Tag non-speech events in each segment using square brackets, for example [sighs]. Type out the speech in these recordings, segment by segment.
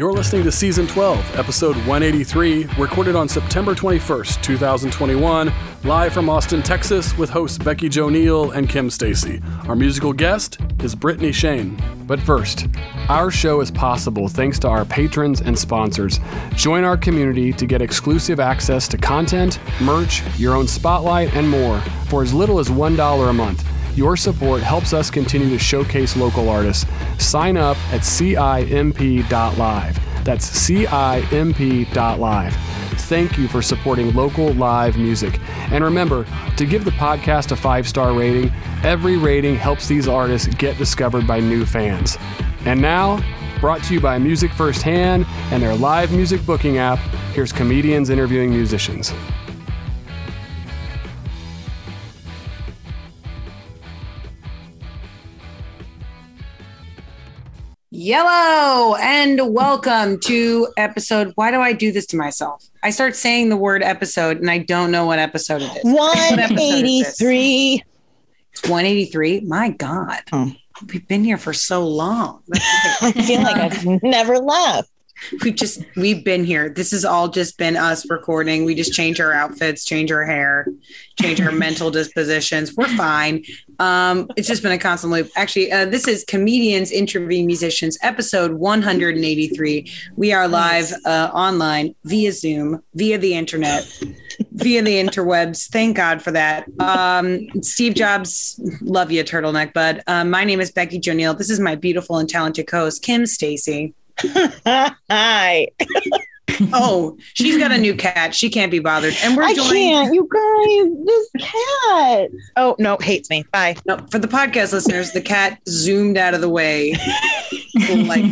You're listening to Season 12, Episode 183, recorded on September 21st, 2021, live from Austin, Texas, with hosts Becky Jo Neal and Kim Stacy. Our musical guest is Brittany Shane. But first, our show is possible thanks to our patrons and sponsors. Join our community to get exclusive access to content, merch, your own spotlight, and more for as little as $1 a month. Your support helps us continue to showcase local artists. Sign up at CIMP.live. That's CIMP.live. Thank you for supporting local live music. And remember to give the podcast a five star rating. Every rating helps these artists get discovered by new fans. And now, brought to you by Music Firsthand and their live music booking app, here's comedians interviewing musicians. Yellow and welcome to episode. Why do I do this to myself? I start saying the word episode and I don't know what episode it is. What episode is this? 183. It's 183. My God. Oh. We've been here for so long. [laughs] I feel like I've never left. We've just we've been here. This has all just been us recording. We just change our outfits, change our hair, change our mental dispositions. We're fine. Um, it's just been a constant loop. Actually, uh, this is comedians interviewing musicians, episode 183. We are live uh, online via Zoom, via the internet, via the interwebs. Thank God for that. Um, Steve Jobs, love you, turtleneck bud. Um, my name is Becky Jo Neal. This is my beautiful and talented co-host Kim Stacy. [laughs] Hi. Oh, she's got a new cat. She can't be bothered. And we're I joined. can't, you guys. This cat. Oh no, hates me. Bye. No, for the podcast listeners, the cat zoomed out of the way. [laughs] like,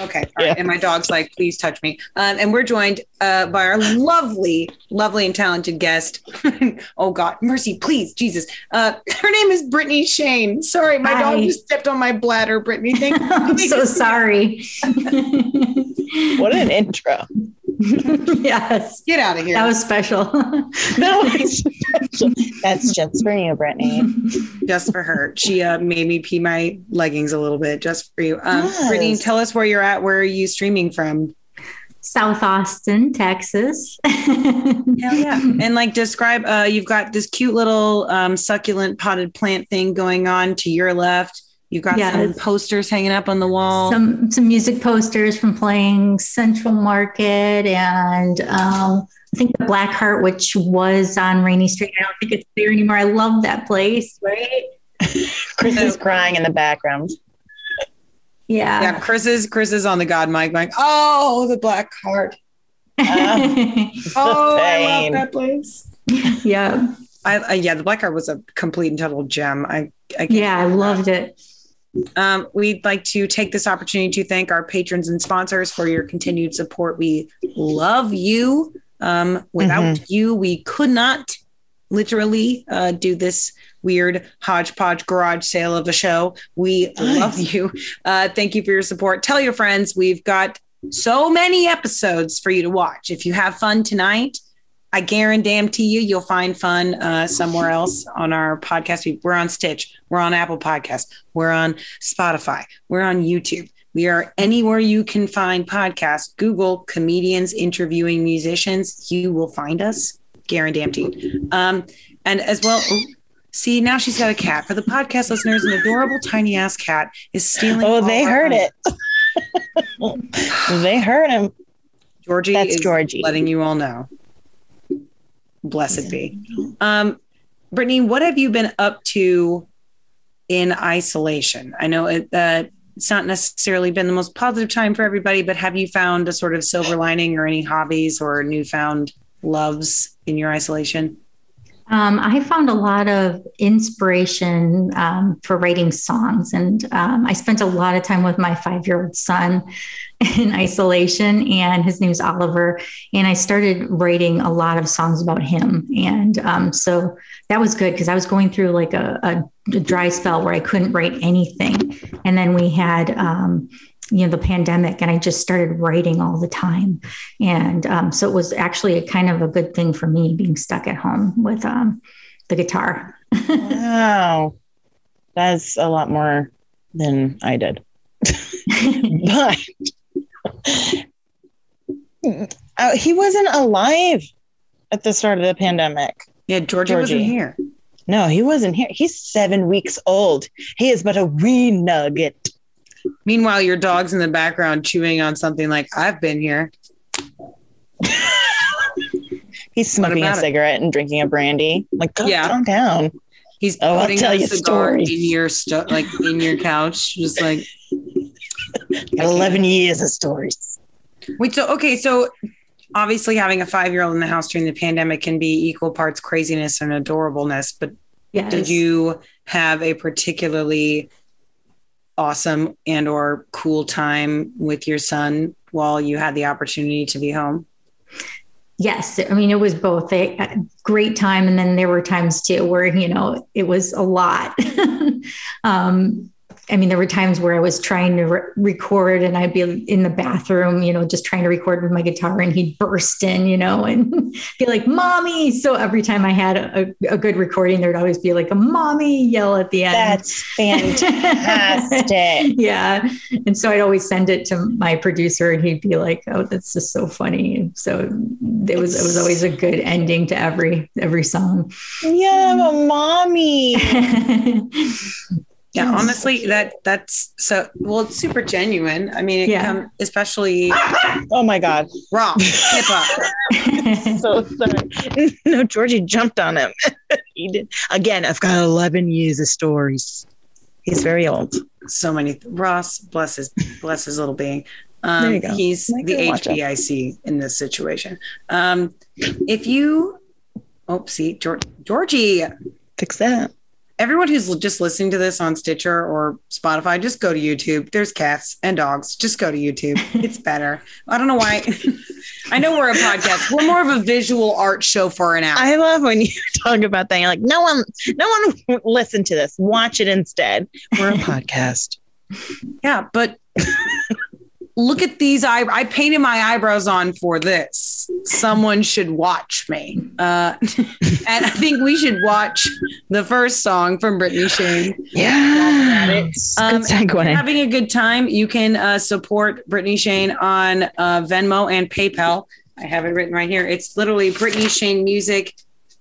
okay. all right. Yeah. And my dog's like, please touch me. Um, and we're joined uh, by our lovely, lovely, and talented guest. [laughs] oh, God. Mercy, please. Jesus. Uh, [laughs] her name is Brittany Shane. Sorry, my dog just stepped on my bladder, Brittany. Thank [laughs] I'm so sorry. What an intro. [laughs] yes, Get out of here. that was special. [laughs] That was That's just for you, Brittany. [laughs] just for her. She uh, made me pee my leggings a little bit just for you. Um, Yes. Brittany, tell us where you're at. Where are you streaming from? South Austin, Texas. Hell yeah. And like describe uh you've got this cute little um succulent potted plant thing going on to your left. You've got some posters hanging up on the wall. some some music posters from playing Central Market and um, I think the Black Heart, which was on Rainey Street. I don't think it's there anymore. I love that place, right? [laughs] Chris is crying in the background. Yeah. yeah, Chris is Chris is on the god mic going, Oh, the black heart. Uh, [laughs] Oh, I love that place. yeah. I, I yeah, the black heart was a complete and total gem. I I Yeah. I loved it. Um, we'd like to take this opportunity to thank our patrons and sponsors for your continued support. We love you. Um, without you, we could not literally uh, do this weird hodgepodge garage sale of a show. We love you. Uh, thank you for your support. Tell your friends. We've got so many episodes for you to watch. If you have fun tonight, I guarantee you, you'll find fun uh, somewhere else on our podcast. We- We're on Stitch. We're on Apple Podcast. We're on Spotify. We're on YouTube. We are anywhere you can find podcasts. Google comedians interviewing musicians. You will find us, guaranteed. Um, and as well, oh, see now she's got a cat. For the podcast listeners, an adorable tiny ass cat is stealing. Oh, they heard it. [laughs] they heard him. Georgie That's is Georgie. letting you all know. Blessed be. Um, Brittany, what have you been up to in isolation? I know it, uh, it's not necessarily been the most positive time for everybody, but have you found a sort of silver lining or any hobbies or newfound loves in your isolation? Um, I found a lot of inspiration um, for writing songs, and um, I spent a lot of time with my five-year-old son [laughs] in isolation, and his name's Oliver. And I started writing a lot of songs about him, and um, so that was good because I was going through like a, a, a dry spell where I couldn't write anything, and then we had. You know the pandemic and i just started writing all the time and um, so it was actually a kind of a good thing for me being stuck at home with um, the guitar Wow. That's a lot more than I did. [laughs] but Uh, he wasn't alive at the start of the pandemic. Yeah, Georgie, wasn't Georgie. here. No, he wasn't here. He's seven weeks old. He is but a wee nugget. Meanwhile, your dog's in the background chewing on something like, I've been here. He's smoking a about it? cigarette and drinking a brandy. Like, calm, Yeah. calm down. He's Oh, I'll putting tell a you cigar stories. in your stu- like in your couch, just like [laughs] 11 years of stories. wait. So okay, so obviously having a five year old in the house during the pandemic can be equal parts craziness and adorableness. But Yes. did you have a particularly awesome and or cool time with your son while you had the opportunity to be home? Yes, I mean it was both a, a great time, and then there were times too where you know it was a lot. [laughs] um, I mean, there were times where I was trying to re- record, and I'd be in the bathroom, you know, just trying to record with my guitar, and he'd burst in, you know, and [laughs] be like, "Mommy!" So every time I had a, a good recording, there'd always be like a "mommy" yell at the end. That's fantastic. [laughs] yeah. And so I'd always send it to my producer and he'd be like, Oh, that's just so funny. And so it was it was always a good ending to every every song. yeah, I'm a mommy. [laughs] Yeah, Yes. honestly, that that's so well. It's super genuine. I mean, it Yeah. come, especially [laughs] Oh my God. wrong [laughs] hip hop. [laughs] So sorry. No, Georgie jumped on him. he did. Again, I've got 11 years of stories. He's very old. So many. Ross, bless his bless his little being. Um. He's the can watch him. HBIC in this situation. Um, if you, oh, see, George, Georgie, Fix that. Everyone who's just listening to this on Stitcher or Spotify, just go to YouTube. There's cats and dogs. Just go to YouTube. [laughs] It's better. I don't know why. [laughs] I know we're a podcast. We're more of a visual art show for an hour. I love when you [laughs] talk about that. You're like, no one, no one listen to this. Watch it instead. We're a podcast. yeah, but look at these eye. I painted my eyebrows on for this. Someone should watch me. Uh, [laughs] and I think we should watch the first song from Brittany Shane. Yeah. Um, having a good time, you can uh, support Brittany Shane on uh, Venmo and PayPal. I have it written right here. It's literally Brittany Shane Music,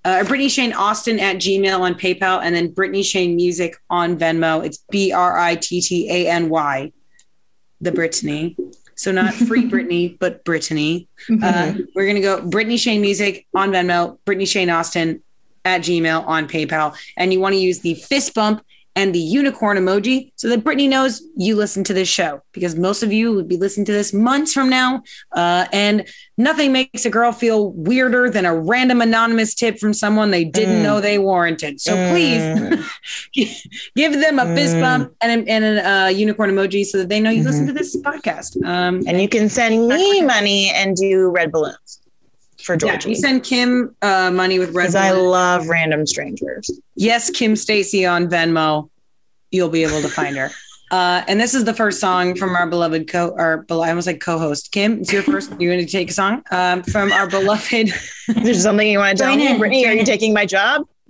uh, Brittany Shane Austin at Gmail on PayPal, and then Brittany Shane Music on Venmo. It's B R I T T A N Y, the Brittany. So not free [laughs] Brittany, but Brittany. Uh, we're gonna go Brittany Shane Music on Venmo, Brittany Shane Austin at Gmail on PayPal, and you want to use the fist bump and the unicorn emoji so that Brittany knows you listen to this show because most of you would be listening to this months from now, uh, and nothing makes a girl feel weirder than a random anonymous tip from someone they didn't Mm. know they warranted. So please Mm. [laughs] give them a fist Mm. bump and a, and a uh, unicorn emoji so that they know you listen to this podcast. Um, And you can send me money and do red balloons for yeah, Georgie. you send Kim uh, money with Red Because I love random strangers. yes, Kim Stacy on Venmo. You'll be able to find her. [laughs] Uh, and this is the first song from our beloved co or I almost like co-host Kim. It's your first. You're going to take a song um, from our beloved. [laughs] There's something you want to tell me? in, Brittany, are you in. taking my job? [laughs]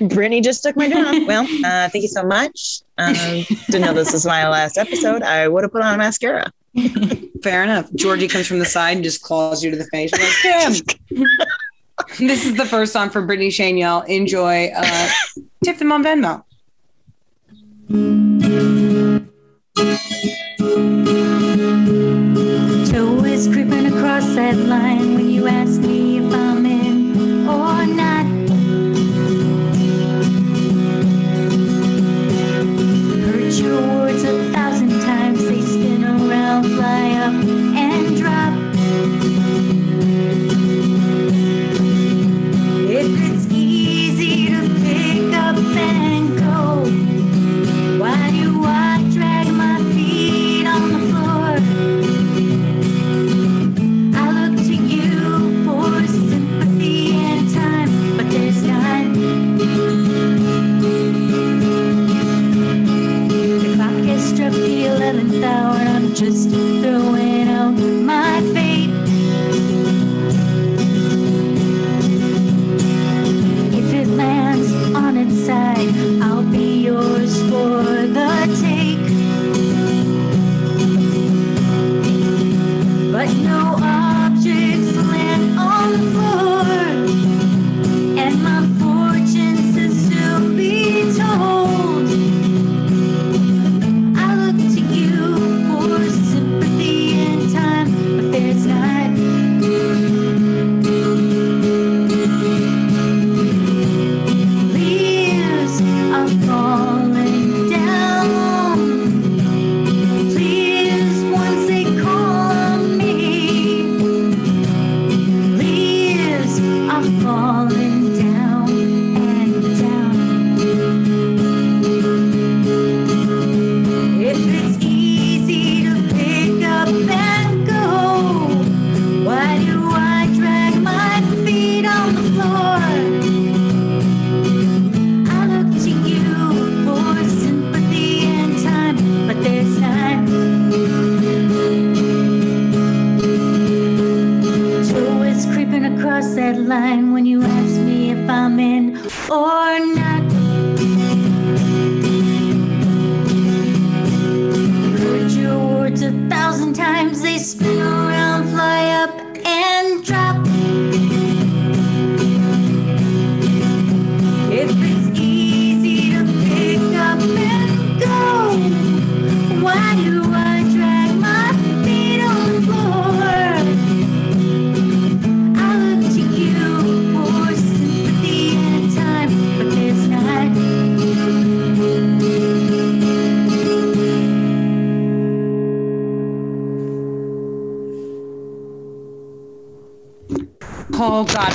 Brittany just took my job. Well, uh, thank you so much. Um, didn't know this was my last episode. I would have put on a mascara. [laughs] Fair enough. Georgie comes from the side and just claws you to the face. You're like, [laughs] this is the first song from Brittany Shane. Y'all enjoy. Uh, tip them on Venmo. Toe is creeping across that line when you ask me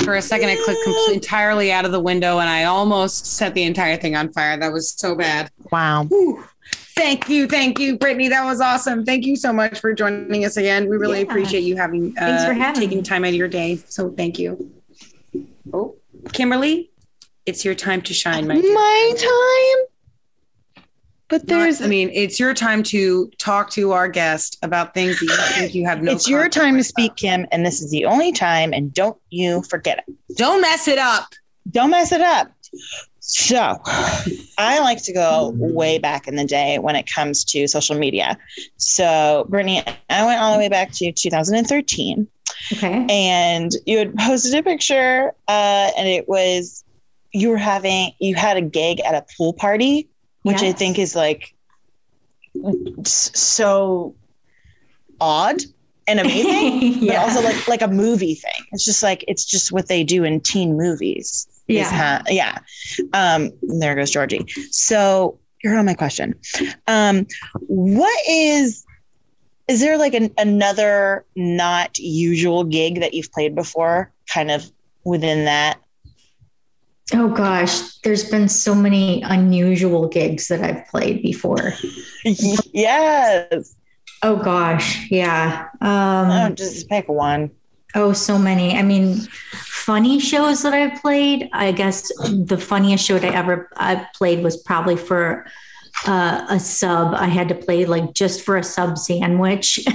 For a second, I clicked completely entirely out of the window, and I almost set the entire thing on fire. That was so bad. Wow. Whew. Thank you, thank you, Brittany. That was awesome. Thank you so much for joining us again. We really Yeah. appreciate you having uh, Thanks for having taking me. time out of your day. So thank you. Oh, Kimberly, it's your time to shine, my. My time. But there's I mean, it's your time to talk to our guest about things that you think you have no. it's your time to speak, Kim, and this is the only time, and don't you forget it. Don't mess it up. Don't mess it up. So, I like to go way back in the day when it comes to social media. So, Brittany, I went all the way back to 2013, Okay. and you had posted a picture, uh, and it was you were having you had a gig at a pool party, which I think is like so odd and amazing. [laughs] but also like like a movie thing. It's just like it's just what they do in teen movies. Yeah. ha- yeah. Um, there goes Georgie. So you're on my question. Um, what is is there like an, another not usual gig that you've played before, kind of within that? Oh gosh, there's been so many unusual gigs that I've played before. [laughs] yes. Oh gosh, yeah. Oh, Um, just pick one. oh, so many. I mean, funny shows that I've played. I guess the funniest show that I ever I played was probably for uh, a sub. I had to play like just for a sub sandwich. [laughs]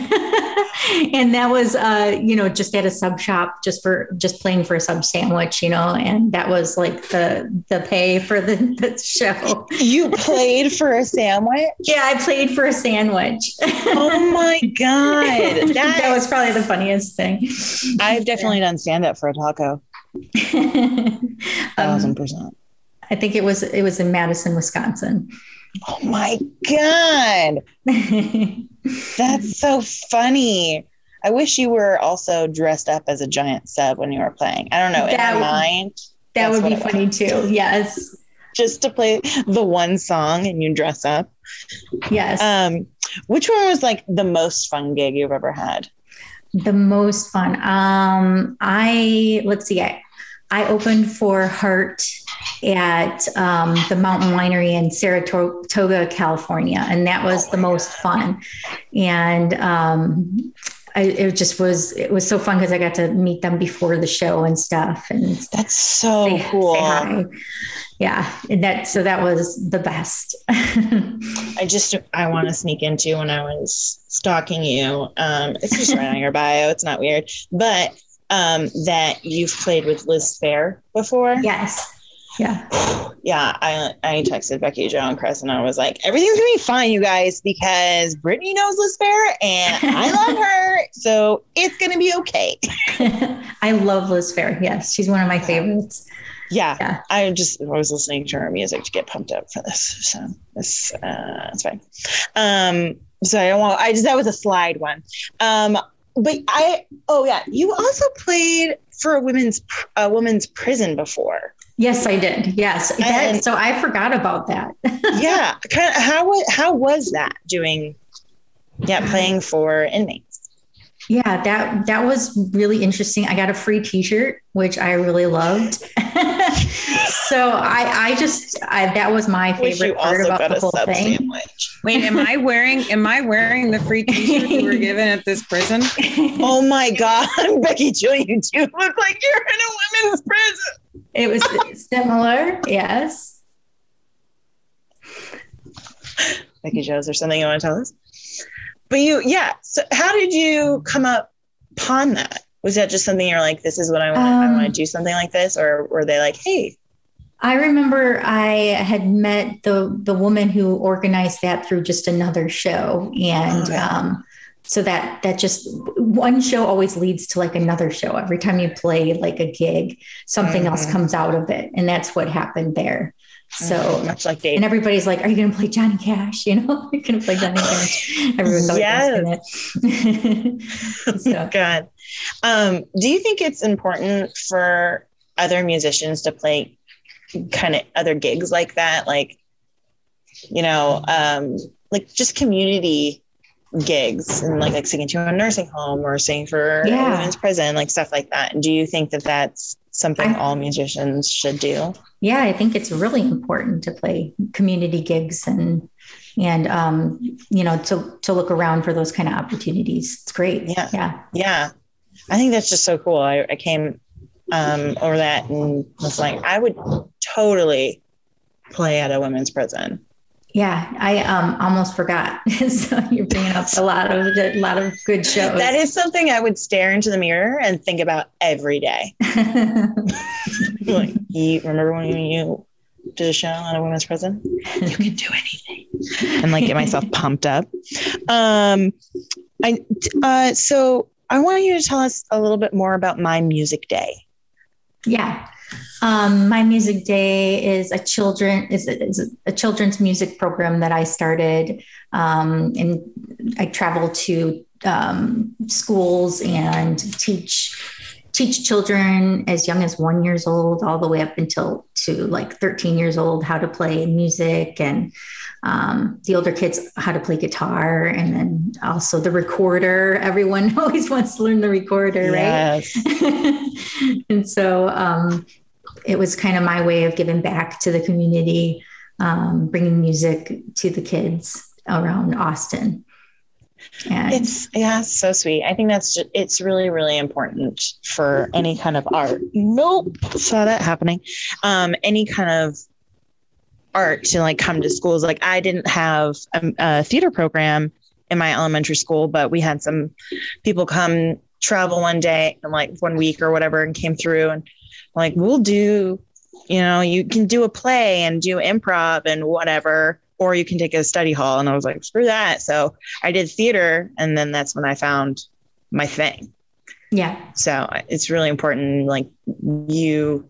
[laughs] and that was uh you know just at a sub shop just for just playing for a sub sandwich you know and that was like the the pay for the, the show You played for a sandwich? [laughs] yeah i played for a sandwich Oh my [laughs] god. that was probably the funniest thing I've definitely done stand up for a taco. Thousand um, percent. i think it was it was in madison wisconsin Oh my god. [laughs] That's so funny. I wish you were also dressed up as a giant sub when you were playing. I don't know. In That my would- mind, that would be funny too yes just to play the one song and you dress up. yes Um, which one was like the most fun gig you've ever had? The most fun. Um, I let's see. I, I opened for Heart at um, the Mountain Winery in Saratoga, California, and that was the most fun. And um, I, it just was it was so fun because I got to meet them before the show and stuff, and That's so say, cool. say. Yeah, and that so that was the best. [laughs] I just I want to sneak into when I was stalking you. Um, it's just right on your bio. It's not weird, but um, that you've played with Liz Phair before. yes. Yeah. yeah, I I texted Becky, Jo, and Chris, and I was like, everything's gonna be fine, you guys, because Brittany knows Liz Phair and I [laughs] love her, so it's gonna be okay. [laughs] I love Liz Phair. Yes, she's one of my favorites. Yeah, Yeah. I just was listening to her music to get pumped up for this, so this uh, it's fine. Um, so I don't want. I just that was a slide one. Um, but I oh yeah, you also played for a women's a women's prison before. Yes, I did. Yes. That, so I forgot about that. [laughs] yeah, kind of how how was that doing? Yeah, playing for inmates. Yeah, that that was really interesting. I got a free T-shirt, which I really loved. [laughs] so I I just I, that was my favorite part about the whole sub thing. sandwich. [laughs] Wait, am I wearing am I wearing the free t-shirt you were given at this prison? [laughs] Oh my god, Becky Jill, you do look like you're in a women's prison. it was similar. Yes. Becky Jo, is there something you want to tell us? But you, yeah. So how did you come up upon that? Was that just something you're like, this is what I want? I Um, want to do something like this, or were they like, hey, I remember I had met the the woman who organized that through just another show, and Okay. um, so that that just one show always leads to like another show. Every time you play like a gig, something else Mhm. comes out of it, and that's what happened there. So. much like And everybody's like, "Are you going to play Johnny Cash? [laughs] You know, you're going to play Johnny [laughs] Cash." Everyone's always asking it. [laughs] so, God. Um, do you think it's important for other musicians to play kind of other gigs like that? Like, you know, um, like just community gigs and like like singing to a nursing home or singing for Yeah. a women's prison, like stuff like that. Do you think that that's something I- all musicians should do? Yeah, I think it's really important to play community gigs and and um, you know to to look around for those kind of opportunities. It's great. Yeah. yeah, Yeah. I think that's just so cool. I, I came um, over that and was like, I would totally play at a women's prison. Yeah. I um, almost forgot. [laughs] so you're bringing up a [laughs] lot of a lot of good shows. That is something I would stare into the mirror and think about every day. [laughs] like, you remember when you did a show on a women's prison? You can do anything. And like get myself pumped up. Um, I uh, so I want you to tell us a little bit more about my music day. Yeah. Um, my music day is a children is a, is a children's music program that I started, um, and I travel to um, schools and teach teach children as young as one years old all the way up until to like 13 years old how to play music and um, the older kids how to play guitar and then also the recorder. Everyone [laughs] always wants to learn the recorder right? [laughs] And so um, it was kind of my way of giving back to the community, um, bringing music to the kids around Austin. And It's yeah, so sweet. I think that's just, it's really really important for any kind of art. Nope, saw that happening. Um, any kind of art to like come to schools. Like I didn't have a, a theater program in my elementary school, but we had some people come travel one day and like one week or whatever and came through and like we'll do you know you can do a play and do improv and whatever or you can take a study hall. And i was like screw that. So i did theater and then that's when i found my thing. Yeah, so it's really important like you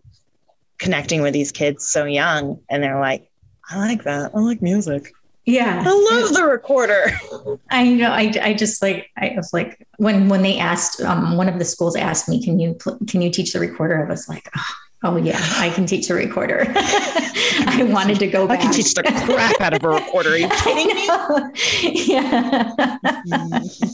connecting with these kids so young and they're like i like that. I like music yeah. i love the recorder [laughs] I know. I, I just like I was like when when they asked um, one of the schools asked me, can you pl- can you teach the recorder? I was like, oh, oh yeah, I can teach the recorder. [laughs] I wanted to go back. i back. can teach the crap out of a recorder are you [laughs] kidding me yeah.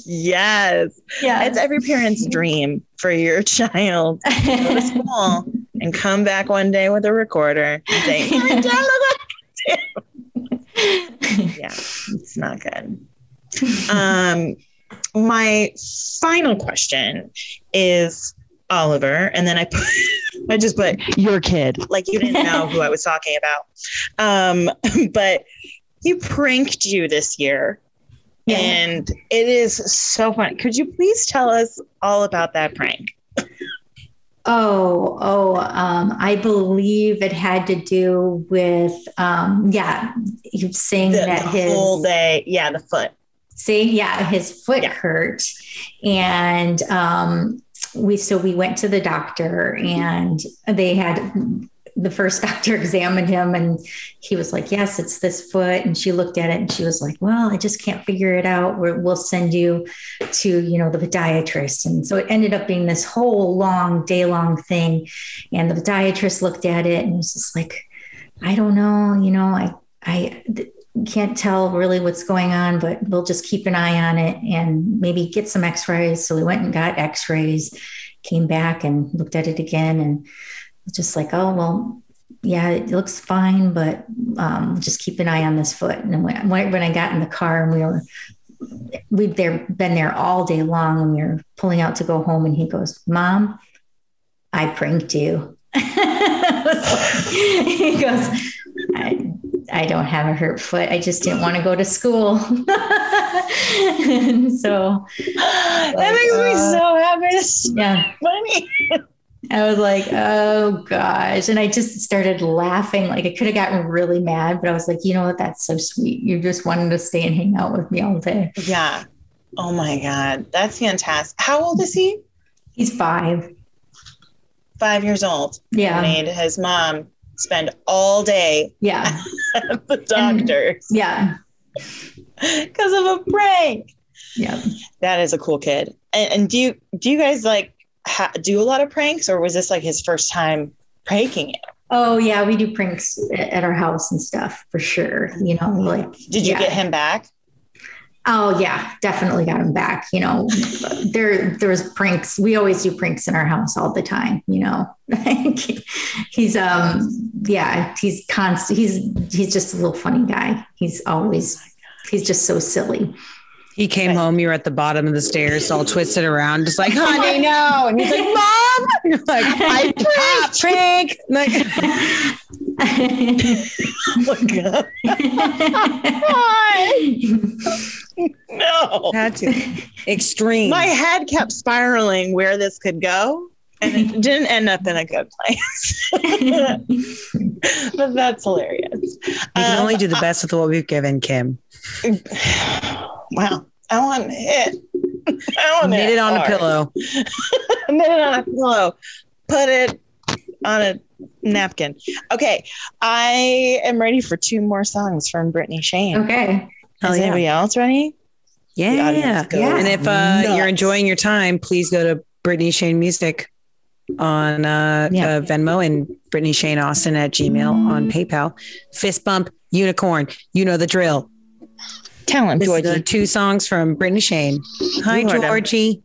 yes yeah. it's every parent's dream for your child to go to school and come back one day with a recorder and say, "My dad look like yeah, it's not good. Um, my final question is Oliver, and then I put, [laughs] I just put your kid, like you didn't know who I was talking about. Um, but you pranked you this year, Yeah. and it is so fun. Could you please tell us all about that prank? Oh, oh, um, I believe it had to do with, um, yeah, was saying The, that the his whole day, yeah, the foot. saying, yeah, his foot Yeah. hurt, and um, we so we went to the doctor, and they had the first doctor [laughs] examined him, and he was like, "Yes, it's this foot," and she looked at it, and she was like, "Well, I just can't figure it out. We're, we'll send you to you know the podiatrist," and so it ended up being this whole long day long thing, and the podiatrist looked at it and was just like, "I don't know, you know, I I." can't tell really what's going on, but we'll just keep an eye on it and maybe get some x rays. So we went and got x rays, came back and looked at it again, and just like, oh, well, yeah, it looks fine, but um, just keep an eye on this foot. And when, when I got in the car and we were, we'd there, been there all day long and we were pulling out to go home, and he goes, Mom, I pranked you. [laughs] he goes, I, I don't have a hurt foot. I just didn't want to go to school. [laughs] and so, that makes me uh, so happy. It's yeah, funny. [laughs] I was like, oh gosh. And I just started laughing. Like I could have gotten really mad, but I was like, you know what? That's so sweet. You just wanted to stay and hang out with me all day. Yeah. Oh my God. That's fantastic. How old is he? He's five. Five years old. Yeah. Made his mom spend all day Yeah. [laughs] at the doctor's Yeah. [laughs] because of a prank. Yeah. That is a cool kid. And, and do you do you guys like ha- do a lot of pranks, or was this like his first time pranking it? Oh yeah. We do pranks at our house and stuff for sure. You know, like Did you yeah. get him back? Oh yeah, definitely got him back. You know, there there was pranks. We always do pranks in our house all the time. You know, [laughs] he's um yeah he's constant. He's he's just a little funny guy. He's always he's just so silly. He came home, you were at the bottom of the stairs, all twisted around, just like, honey, [laughs] no. And he's like, Mom. And [laughs] you're like, I ah, [laughs] prank. Like, oh my god! no. had to. Extreme. My head kept spiraling where this could go, and it didn't end up in a good place. [laughs] but that's hilarious. you can only do the best with what we've given, Kim. [sighs] Wow. I want it. I want Knit it on a pillow. [laughs] Knit it on a pillow. Put it on a napkin. Okay. I am ready for two more songs from Brittany Shane. Okay. Hell Is yeah. anybody else ready? Yeah. Yeah. And if uh, you're enjoying your time, please go to Brittany Shane Music on uh, Yeah. uh, Venmo and Brittany Shane Austin at Gmail on PayPal. Fist bump, unicorn. You know the drill. Tell him, This Georgie. two songs from Brittany Shane. Hi. Georgie.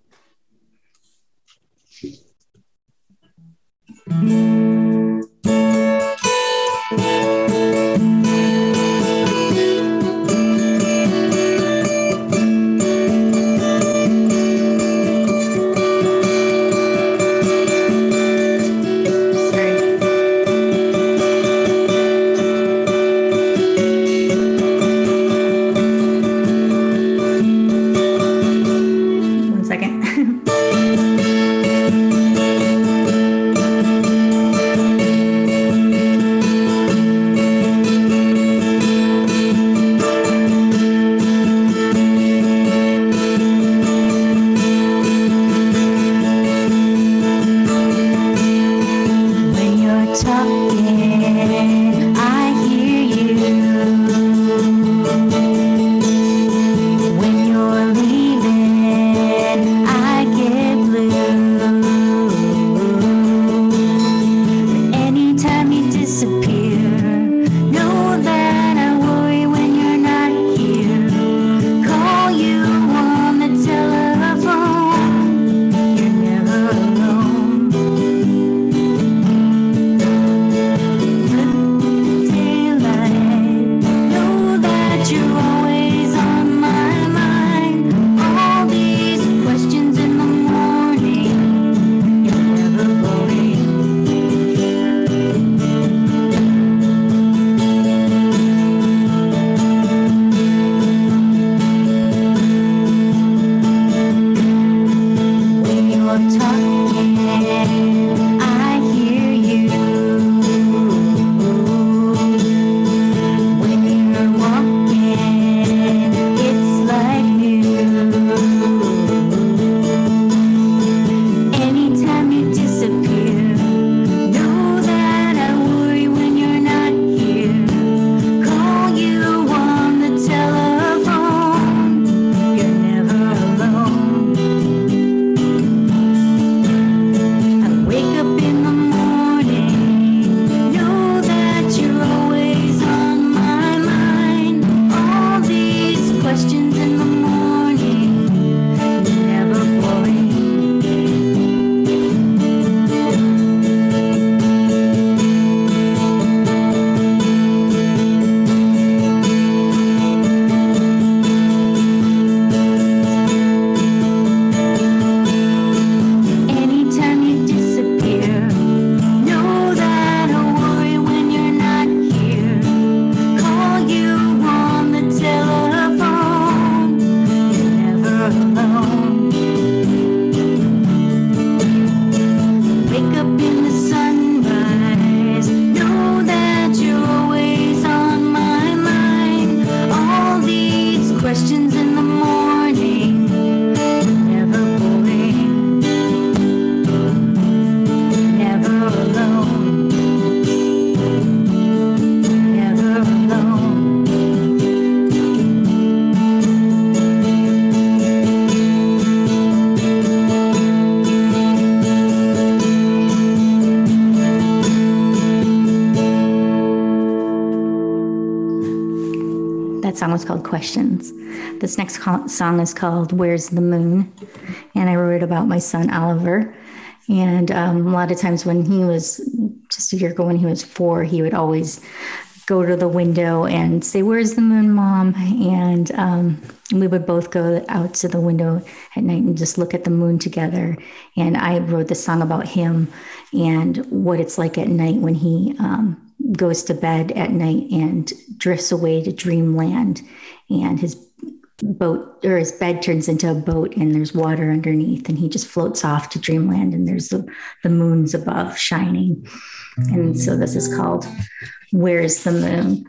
Song was called Questions. This next song is called Where's the Moon? And I wrote it about my son Oliver. And um, a lot of times when he was just a year ago, when he was four, he would always go to the window and say, Where's the moon, mom? And um, we would both go out to the window at night and just look at the moon together. And I wrote the song about him and what it's like at night when he um, goes to bed at night and drifts away to dreamland. And his boat or his bed turns into a boat and there's water underneath and he just floats off to dreamland and there's the, the moons above shining and so this is called where's the moon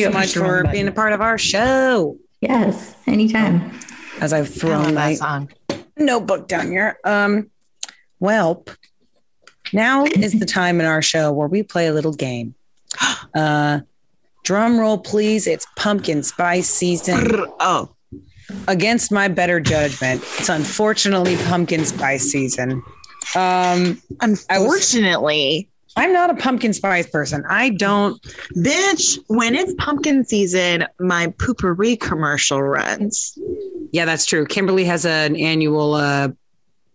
you again Thank you. so much for being a part of our show. yes anytime As I've thrown love my that song. notebook down here. Um, well, now is the time in our show where we play a little game. [gasps] Uh, drum roll, please. It's pumpkin spice season. Oh, Against my better judgment, it's unfortunately pumpkin spice season. Um, unfortunately, I'm not a pumpkin spice person. I don't. bitch, when it's pumpkin season, my poopery commercial runs. Yeah, that's true. Kimberly has an annual uh,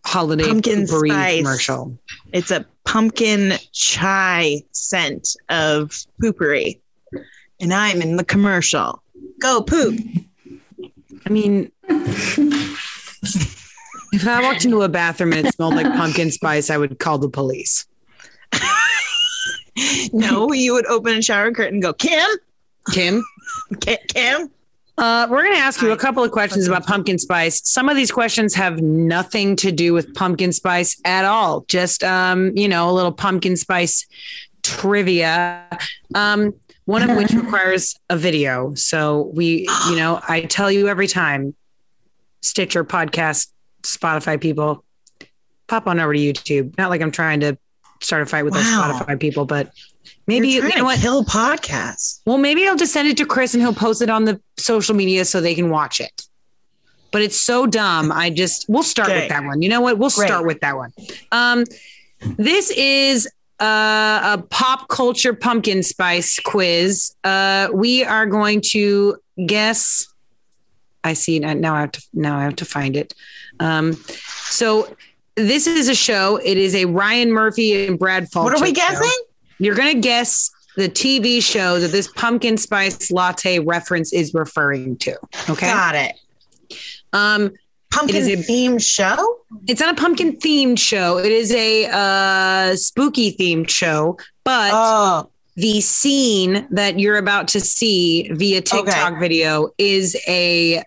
holiday Pumpkin spice. commercial. It's a pumpkin chai scent of poopery. And I'm in the commercial. Go poop. I mean, [laughs] if I walked into a bathroom and it smelled like pumpkin spice, I would call the police. [laughs] no, you would open a shower curtain and go, Kim, Kim, Kim. uh, we're going to ask you a couple of questions about pumpkin spice. Some of these questions have nothing to do with pumpkin spice at all. Just, um, you know, a little pumpkin spice trivia. Um, one of which [laughs] requires a video. So we, you know, I tell you every time, Stitcher podcast, Spotify people, pop on over to YouTube. Not like I'm trying to start a fight with Wow. those Spotify people, but maybe You're know what? Kill podcasts. Well, maybe I'll just send it to Chris and he'll post it on the social media so they can watch it. But it's so dumb. I just we'll start with that one. You know what? We'll Great. start with that one. Um, this is uh, a pop culture pumpkin spice quiz. Uh, we are going to guess. I see now. Now I have to. Now I have to find it. Um, so this is a show. It is a Ryan Murphy and Brad Falchuk. What are we show. guessing? You're going to guess the TV show that this pumpkin spice latte reference is referring to. Okay. Got it. Um, Pumpkin It is a- themed show. it's not a pumpkin themed show. It is a uh, spooky themed show, but Oh, the scene that you're about to see via TikTok video is a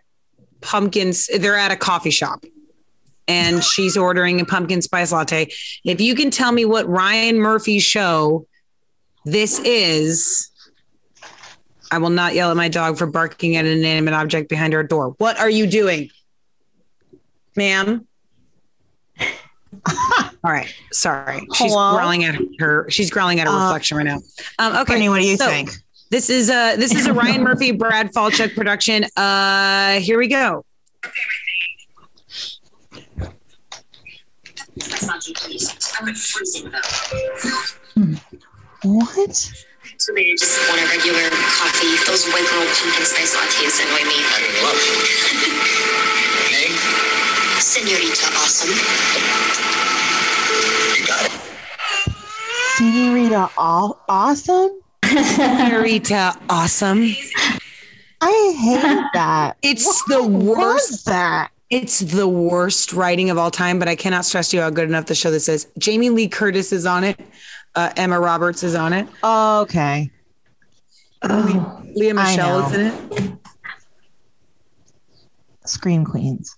pumpkin. They're at a coffee shop. And she's ordering a pumpkin spice latte. If you can tell me what Ryan Murphy's show this is, I will not yell at my dog for barking at an inanimate object behind our door. What are you doing, ma'am? [laughs] All right, sorry. She's Hello? growling at her. She's growling at her Uh, reflection right now. Um, okay, Brittany, what do you so think? This is a this is a Ryan Murphy Brad Falchuk production. Uh, here we go. What? So they just want a regular coffee. Those white girl pumpkin spice lattes annoy me. I love it. Meg, Senorita awesome. you got it. Senorita Aw- Awesome? Marita, awesome. I hate that. It's What the worst. that? It's the worst writing of all time, but I cannot stress to you how good enough the show this is. Jamie Lee Curtis is on it. Uh, Emma Roberts is on it. Okay. Lea Michele is in it. Scream Queens.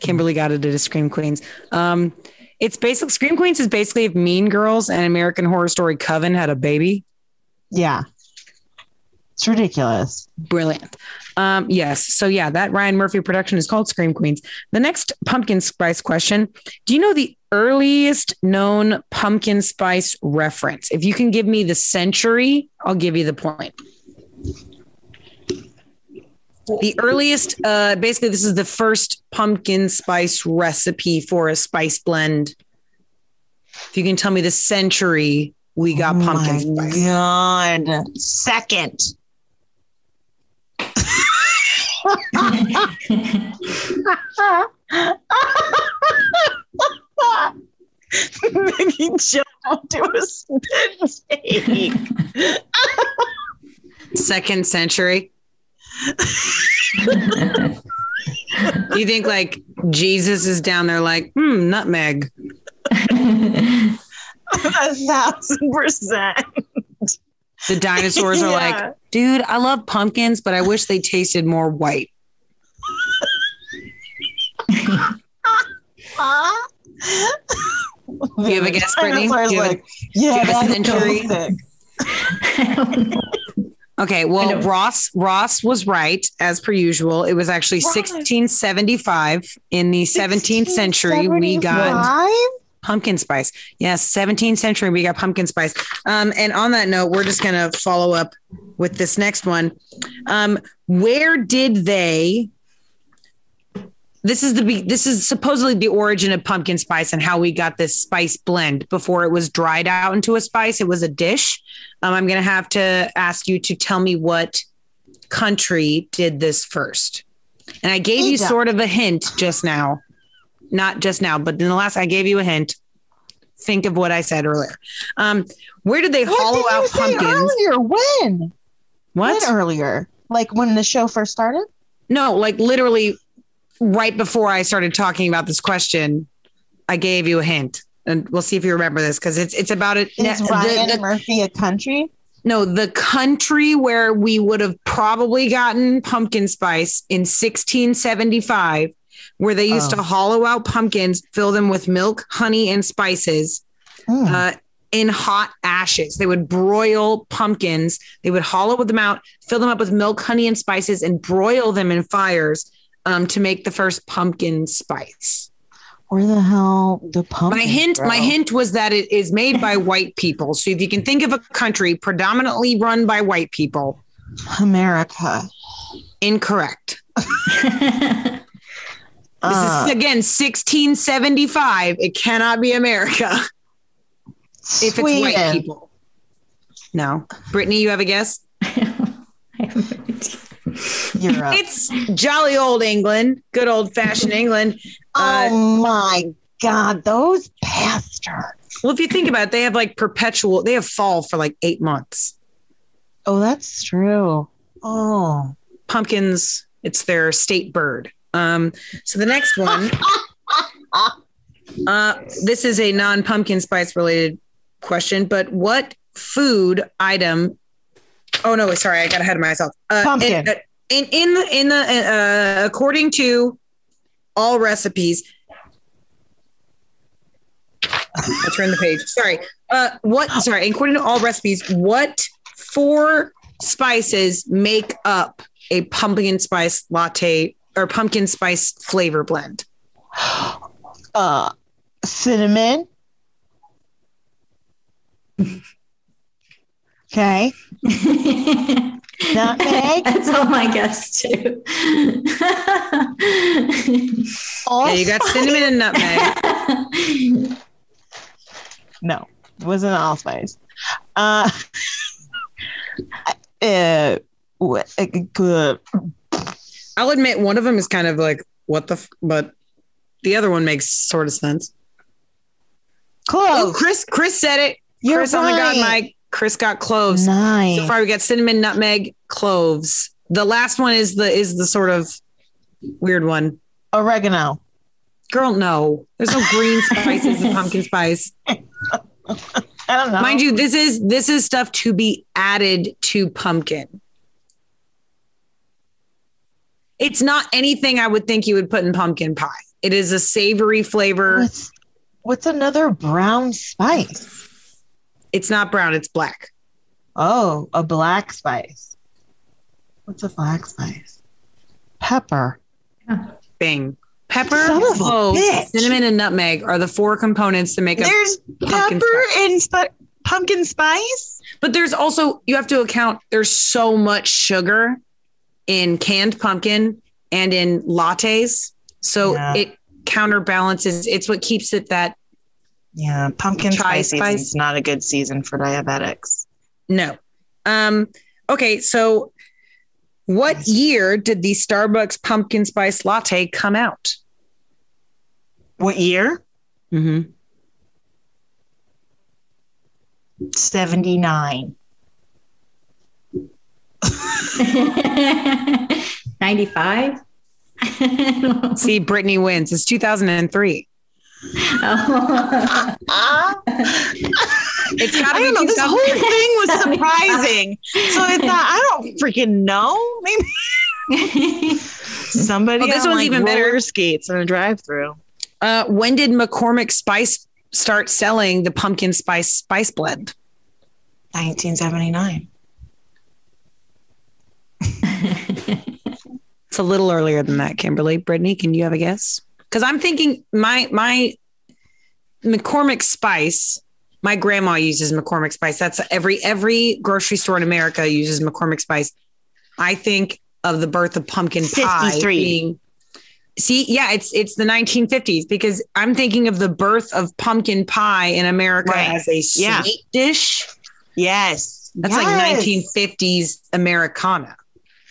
Kimberly got it at a Scream Queens. Um, it's basically Scream Queens is basically if Mean Girls and American Horror Story Coven had a baby. Yeah. It's ridiculous. Brilliant. Um, yes. So yeah, that Ryan Murphy production is called Scream Queens. The next pumpkin spice question. Do you know the earliest known pumpkin spice reference? If you can give me the century, I'll give you the point. The earliest, uh, basically, this is the first pumpkin spice recipe for a spice blend. If you can tell me the century we got Oh pumpkin my spice. God. Second. Mickey jumped to a spit take. Second century. [laughs] you think like Jesus is down there like, hmm, nutmeg. [laughs] a thousand percent. The dinosaurs are like, [laughs] dude, I love pumpkins, but I wish they tasted more white. Do you have a guess, Brittany? Do you have like, yeah, do you have a that's century? basic. I don't know. Okay, well. Ross Ross was right as per usual. It was actually Right. 1675 in the 17th century. We got 1675? Pumpkin spice. Yes, 17th century we got pumpkin spice. Um, and on that note, we're just gonna follow up with this next one. Um, where did they? This is the this is supposedly the origin of pumpkin spice and how we got this spice blend before it was dried out into a spice. It was a dish. Um, I'm gonna have to ask you to tell me what country did this first. And I gave you sort of a hint just now not just now, but in the last, I gave you a hint. Think of what I said earlier. Um, where did they What hollow did out pumpkins? earlier? When? What? When earlier? Like when the show first started? No, like literally right before I started talking about this question, I gave you a hint. And we'll see if you remember this because it's it's about it. Is the- Ryan the- Murphy a country? no, the country where we would have probably gotten pumpkin spice in 1675, where they used Oh. to hollow out pumpkins, fill them with milk, honey, and spices. Hmm. uh, in hot ashes. They would broil pumpkins. They would hollow them out, fill them up with milk, honey, and spices, and broil them in fires um, to make the first pumpkin spice. Where the hell the pumpkin? My hint, my hint was that it is made by [laughs] white people. So if you can think of a country predominantly run by white people, America. incorrect. [laughs] [laughs] This Uh, is again 1675. It cannot be America [laughs] if it's white Sweden. people. No, Brittany, you have a guess? [laughs] Europe. It's jolly old England, good old fashioned England. Uh, oh my god, those bastards! well, if you think about it, they have like perpetual. They have fall for like eight months. Oh, that's true. Oh, Pumpkins, it's their state bird. Um, so the next one, uh, this is a non pumpkin spice related question, but what food item? Oh no, sorry, I got ahead of myself. Uh, Pumpkin. In, in in the in the uh, according to all recipes. I turned the page. Sorry. Uh, what? Sorry. According to all recipes, what four spices make up a pumpkin spice latte or pumpkin spice flavor blend? uh, cinnamon. Okay, nutmeg. [laughs] That's all my guess too. Yeah, you got cinnamon and nutmeg. [laughs] No, it wasn't allspice. Uh, [laughs] uh, what? uh, Good. I'll admit one of them is kind of like what the, f-, but the other one makes sort of sense. Oh, Chris, Chris said it. You're Chris on the god right. mic. Chris got cloves. Nice. So far, we got cinnamon, nutmeg, cloves. The last one is the is the sort of weird one. Oregano. Girl, no, there's no green [laughs] spices in pumpkin spice. I don't know. Mind you, this is this is stuff to be added to pumpkin. It's not anything I would think you would put in pumpkin pie. It is a savory flavor. What's, what's another brown spice? It's not brown, it's black. Oh, a black spice. What's a black spice? Pepper. Bing. Pepper, Son of a cloves, bitch. cinnamon, and nutmeg are the four components to make up. There's pumpkin pepper spice. and sp- pumpkin spice. But there's also you have to account there's so much sugar in canned pumpkin and in lattes. So Yeah. it counterbalances. It's what keeps it that Yeah, pumpkin Chai spice is not a good season for diabetics. no. Um okay, so what year did the Starbucks pumpkin spice latte come out? What year? Mm-hmm. 79. [laughs] 95? [laughs] See, Brittany wins. It's 2003. Oh. [laughs] It's got to I be don't know. This whole thing was surprising. so I thought, I don't freaking know. Maybe somebody Oh, this one's like, even better. skates in a drive-through. Uh, when did McCormick Spice start selling the pumpkin spice spice blend? 1979. It's a little earlier than that, Kimberly. Brittany, can you have a guess? Because I'm thinking my my McCormick Spice. My grandma uses McCormick Spice. That's every every grocery store in America uses McCormick Spice. I think of the birth of pumpkin pie 53. being. See, yeah, it's it's the 1950s because I'm thinking of the birth of pumpkin pie in America Right. as a sweet Yeah. dish. Yes. That's yes. like 1950s Americana.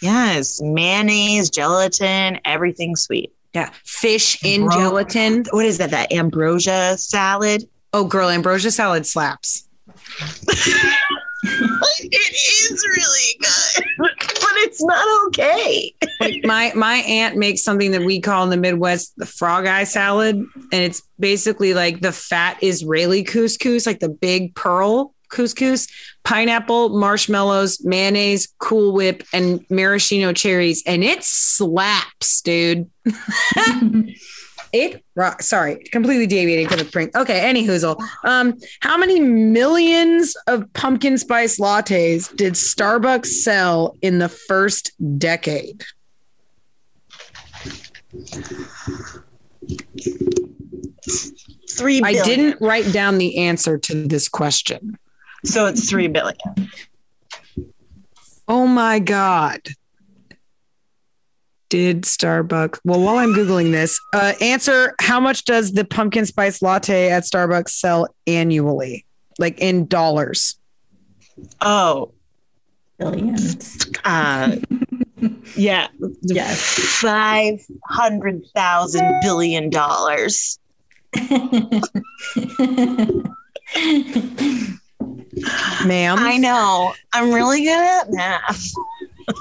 Yes. Mayonnaise, gelatin, everything sweet. Yeah, fish in Bro- gelatin. What is that? That ambrosia salad? Oh, girl, ambrosia salad slaps. [laughs] it is really good, [laughs] but it's not okay. Like my my aunt makes something that we call in the Midwest the frog eye salad, and it's basically like the fat Israeli couscous, like the big pearl couscous, pineapple, marshmallows, mayonnaise, Cool Whip, and maraschino cherries, and it slaps, dude. [laughs] It rock. Sorry, completely deviating from the print. Okay, any hoozle. Um, how many millions of pumpkin spice lattes did Starbucks sell in the first decade? Three I didn't write down the answer to this question. So it's three billion. Oh my God. Did Starbucks? Well, while I'm Googling this, uh, answer how much does the pumpkin spice latte at Starbucks sell annually? Like in dollars? Oh, Billions. uh, [laughs] yeah, Yes. five hundred thousand billion dollars. [laughs] Ma'am? I know. I'm really good at math.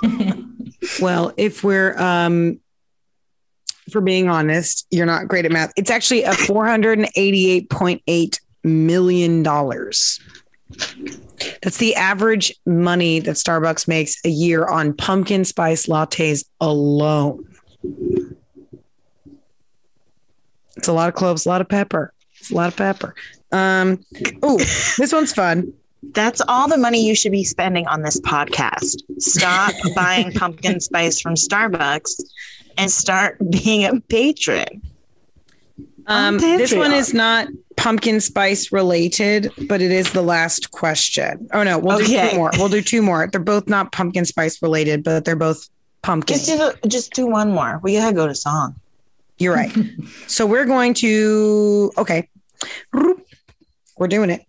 [laughs] Well, if we're um if we're being honest, you're not great at math. It's actually a $488.8 million. That's the average money that Starbucks makes a year on pumpkin spice lattes alone. It's a lot of cloves, a lot of pepper. It's a lot of pepper. Um, oh, this one's fun. That's all the money you should be spending on this podcast. Stop [laughs] buying pumpkin spice from Starbucks and start being a patron. Um, this one is not pumpkin spice related, but it is the last question. Oh no, we'll do two more. We'll do two more. They're both not pumpkin spice related, but they're both pumpkin. Just do the, just do one more. We gotta go to song. You're right. [laughs] so we're going to okay. We're doing it.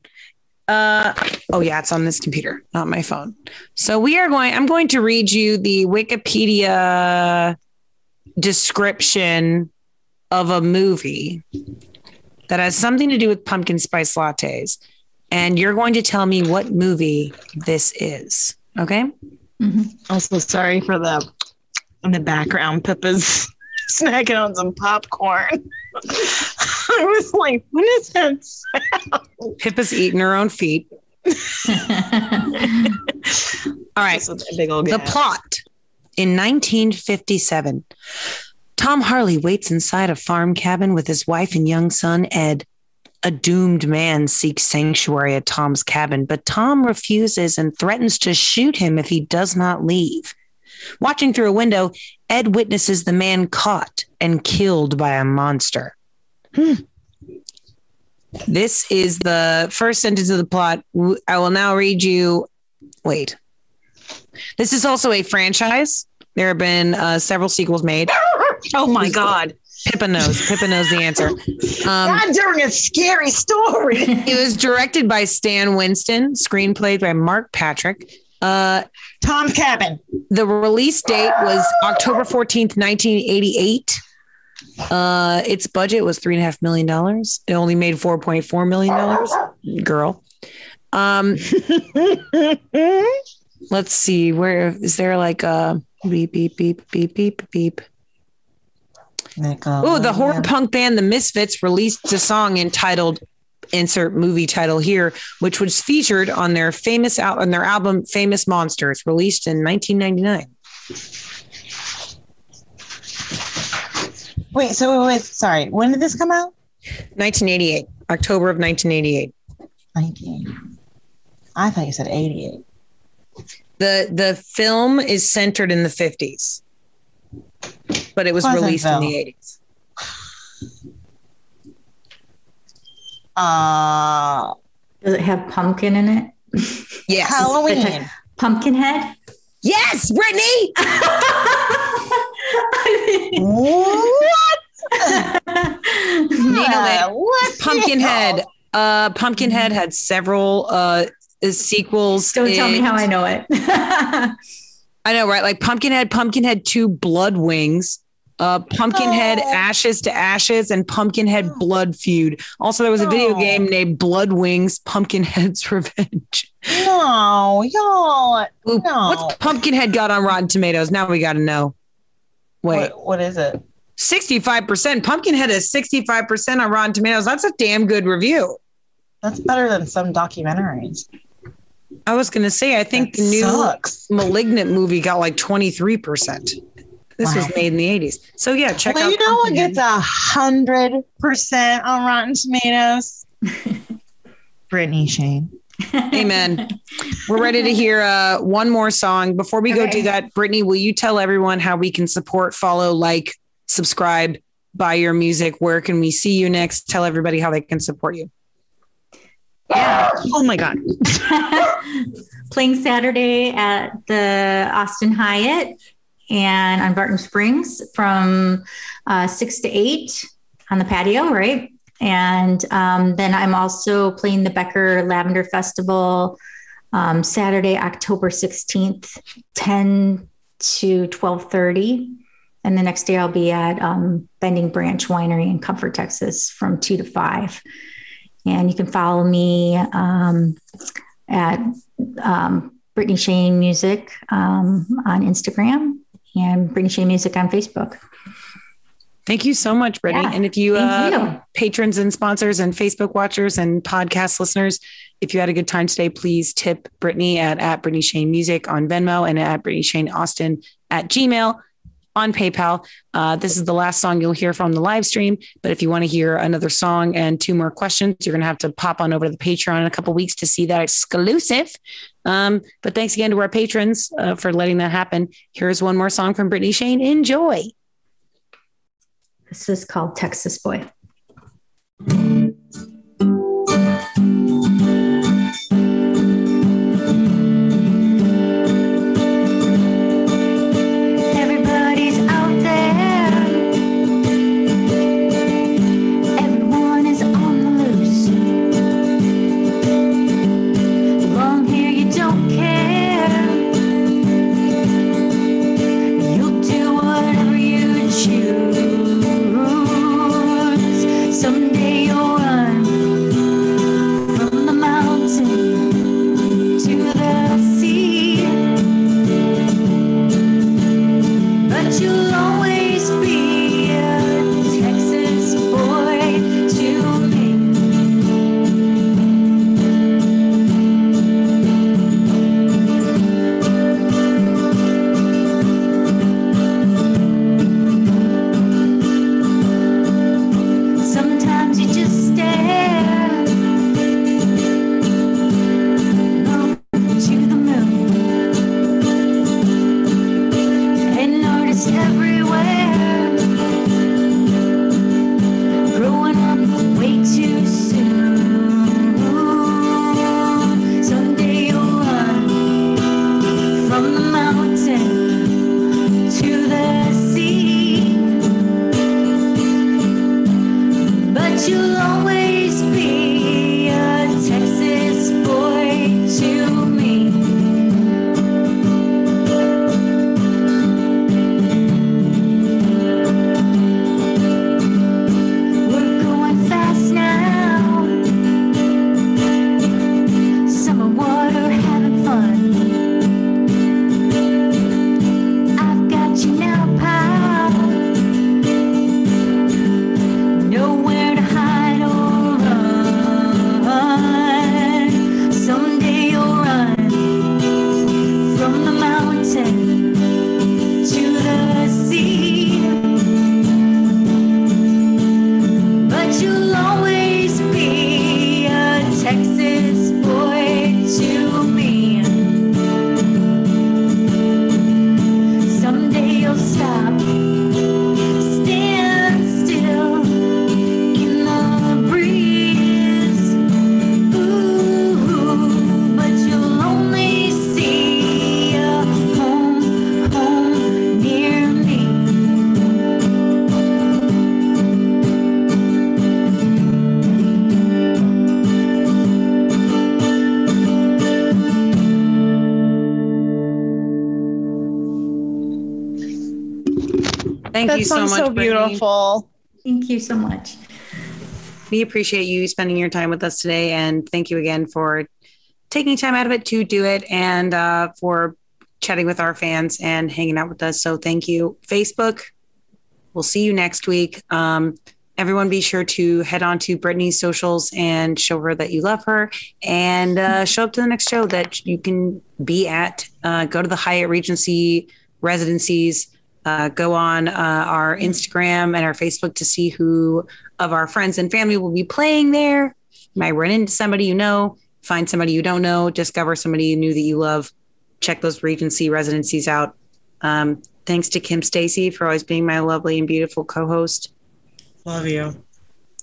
Uh oh yeah, it's on this computer, not my phone. So we are going, I'm going to read you the Wikipedia description of a movie that has something to do with pumpkin spice lattes. And you're going to tell me what movie this is. Okay. Also, sorry for the in the background. Pippa's [laughs] snacking on some popcorn. [laughs] [laughs] I was like, what is that? sound?" Pippa's eating her own feet. [laughs] All right. This was a big old The plot in 1957. Tom Harley waits inside a farm cabin with his wife and young son, Ed. A doomed man seeks sanctuary at Tom's cabin, but Tom refuses and threatens to shoot him if he does not leave. Watching through a window, Ed witnesses the man caught and killed by a monster. This is the first sentence of the plot. I will now read you. Wait. This is also a franchise. There have been uh, several sequels made. Oh my god! Pippa knows. Pippa knows the answer. Um, God, during a scary story. it was directed by Stan Winston, screenplayed by Mark Patrick. Uh, Tom's cabin. the release date was October 14th, 1988. Uh, its budget was three and a half million dollars. It only made $4.4 million. Girl. Um, [laughs] let's see. Where is there like a beep, beep, beep, beep, beep, beep? Oh, the horror punk band The Misfits released a song entitled insert movie title here, which was featured on their famous al- on their album Famous Monsters, released in 1999. Wait, so wait, wait, sorry. When did this come out? 1988, October of 1988. 19. I thought you said 88. The the film is centered in the 50s, but it was Pleasantville. released in the 80s. Uh, Does it have pumpkin in it? Yes. Halloween. Pumpkinhead? Yes, Brittany. [laughs] what? [laughs] It. Uh, Pumpkinhead. Uh, Pumpkinhead had several uh sequels. Don't tell me how I know it. [laughs] I know, right? Like Pumpkinhead, Pumpkinhead 2 Blood Wings, uh, Pumpkinhead Oh. Ashes to Ashes, and Pumpkinhead Blood Feud. Also, there was a video Oh. game named Blood Wings Pumpkinhead's [laughs] Revenge. No, y'all. No. What's Pumpkinhead got on Rotten Tomatoes? Now we got to know. Wait, What, what is it? 65%. Pumpkinhead is 65% on Rotten Tomatoes. That's a damn good review. That's better than some documentaries. I was going to say, I think That the new sucks. Malignant movie got like 23%. This was made in the 80s. So, yeah, check well, out you know what gets a hundred percent on Rotten Tomatoes? [laughs] Brittany Shane. Amen. [laughs] We're ready to hear uh, one more song. Before we go do that, Brittany, will you tell everyone how we can support, follow, like, subscribe, buy your music. Where can we see you next? Tell everybody how they can support you. Yeah. Oh my God. [laughs] [laughs] Playing Saturday at the Austin Hyatt and on Barton Springs from uh, six to eight on the patio, right? And um, then I'm also playing the Becker Lavender Festival um, Saturday, October 16th, 10 to 12:30. And the next day I'll be at um, Bending Branch Winery in Comfort, Texas from 2 to 5. And you can follow me um, at um, Brittany Shane Music um, on Instagram and Brittany Shane Music on Facebook. Thank you so much, Brittany. Yeah, and if you, uh, you. patrons and sponsors and Facebook watchers and podcast listeners, if you had a good time today, please tip Brittany at, at Brittany Shane Music on Venmo and at Brittany Shane Austin at Gmail on PayPal. Uh, this is the last song you'll hear from the live stream. But if you want to hear another song and two more questions, you're going to have to pop on over to the Patreon in a couple weeks to see that exclusive. Um, but thanks again to our patrons uh, for letting that happen. Here's one more song from Brittany Shane. Enjoy. This is called Texas Boy. But you so much. so Brittany. beautiful. Thank you so much. We appreciate you spending your time with us today. And thank you again for taking time out of it to do it and uh, for chatting with our fans and hanging out with us. So thank you. Facebook, we'll see you next week. Um, everyone be sure to head on to Brittany's socials and show her that you love her and uh, show up to the next show that you can be at. Uh, go to the Hyatt Regency residencies. Uh, go on uh, our Instagram and our Facebook to see who of our friends and family will be playing there. You might run into somebody you know, find somebody you don't know, discover somebody new that you love. Check those Regency residencies out. Um, Thanks to Kim Stacy for always being my lovely and beautiful co-host. Love you.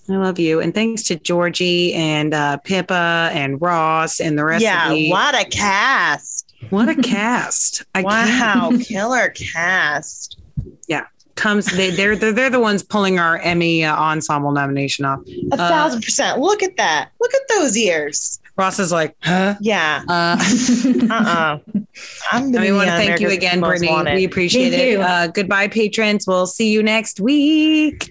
I love you, and thanks to Georgie and uh, Pippa and Ross and the rest Yeah, of the. what a cast. What a cast! I can't- Wow, [laughs] killer cast. Yeah, comes they, they're, they're they're the ones pulling our Emmy uh, ensemble nomination off. A Uh, thousand percent. Look at that. Look at those ears. Ross is like, huh? Yeah. Uh, [laughs] Uh-uh. I'm gonna we want to on thank you again, Most Brittany. Wanted. We appreciate Thank it. Uh, goodbye, patrons. We'll see you next week.